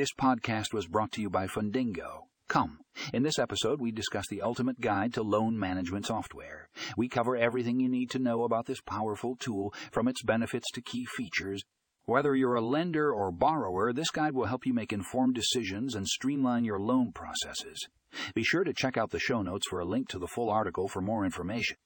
This podcast was brought to you by Fundingo. Come. In this episode, we discuss the ultimate guide to loan management software. We cover everything you need to know about this powerful tool, from its benefits to key features. Whether you're a lender or borrower, this guide will help you make informed decisions and streamline your loan processes. Be sure to check out the show notes for a link to the full article for more information.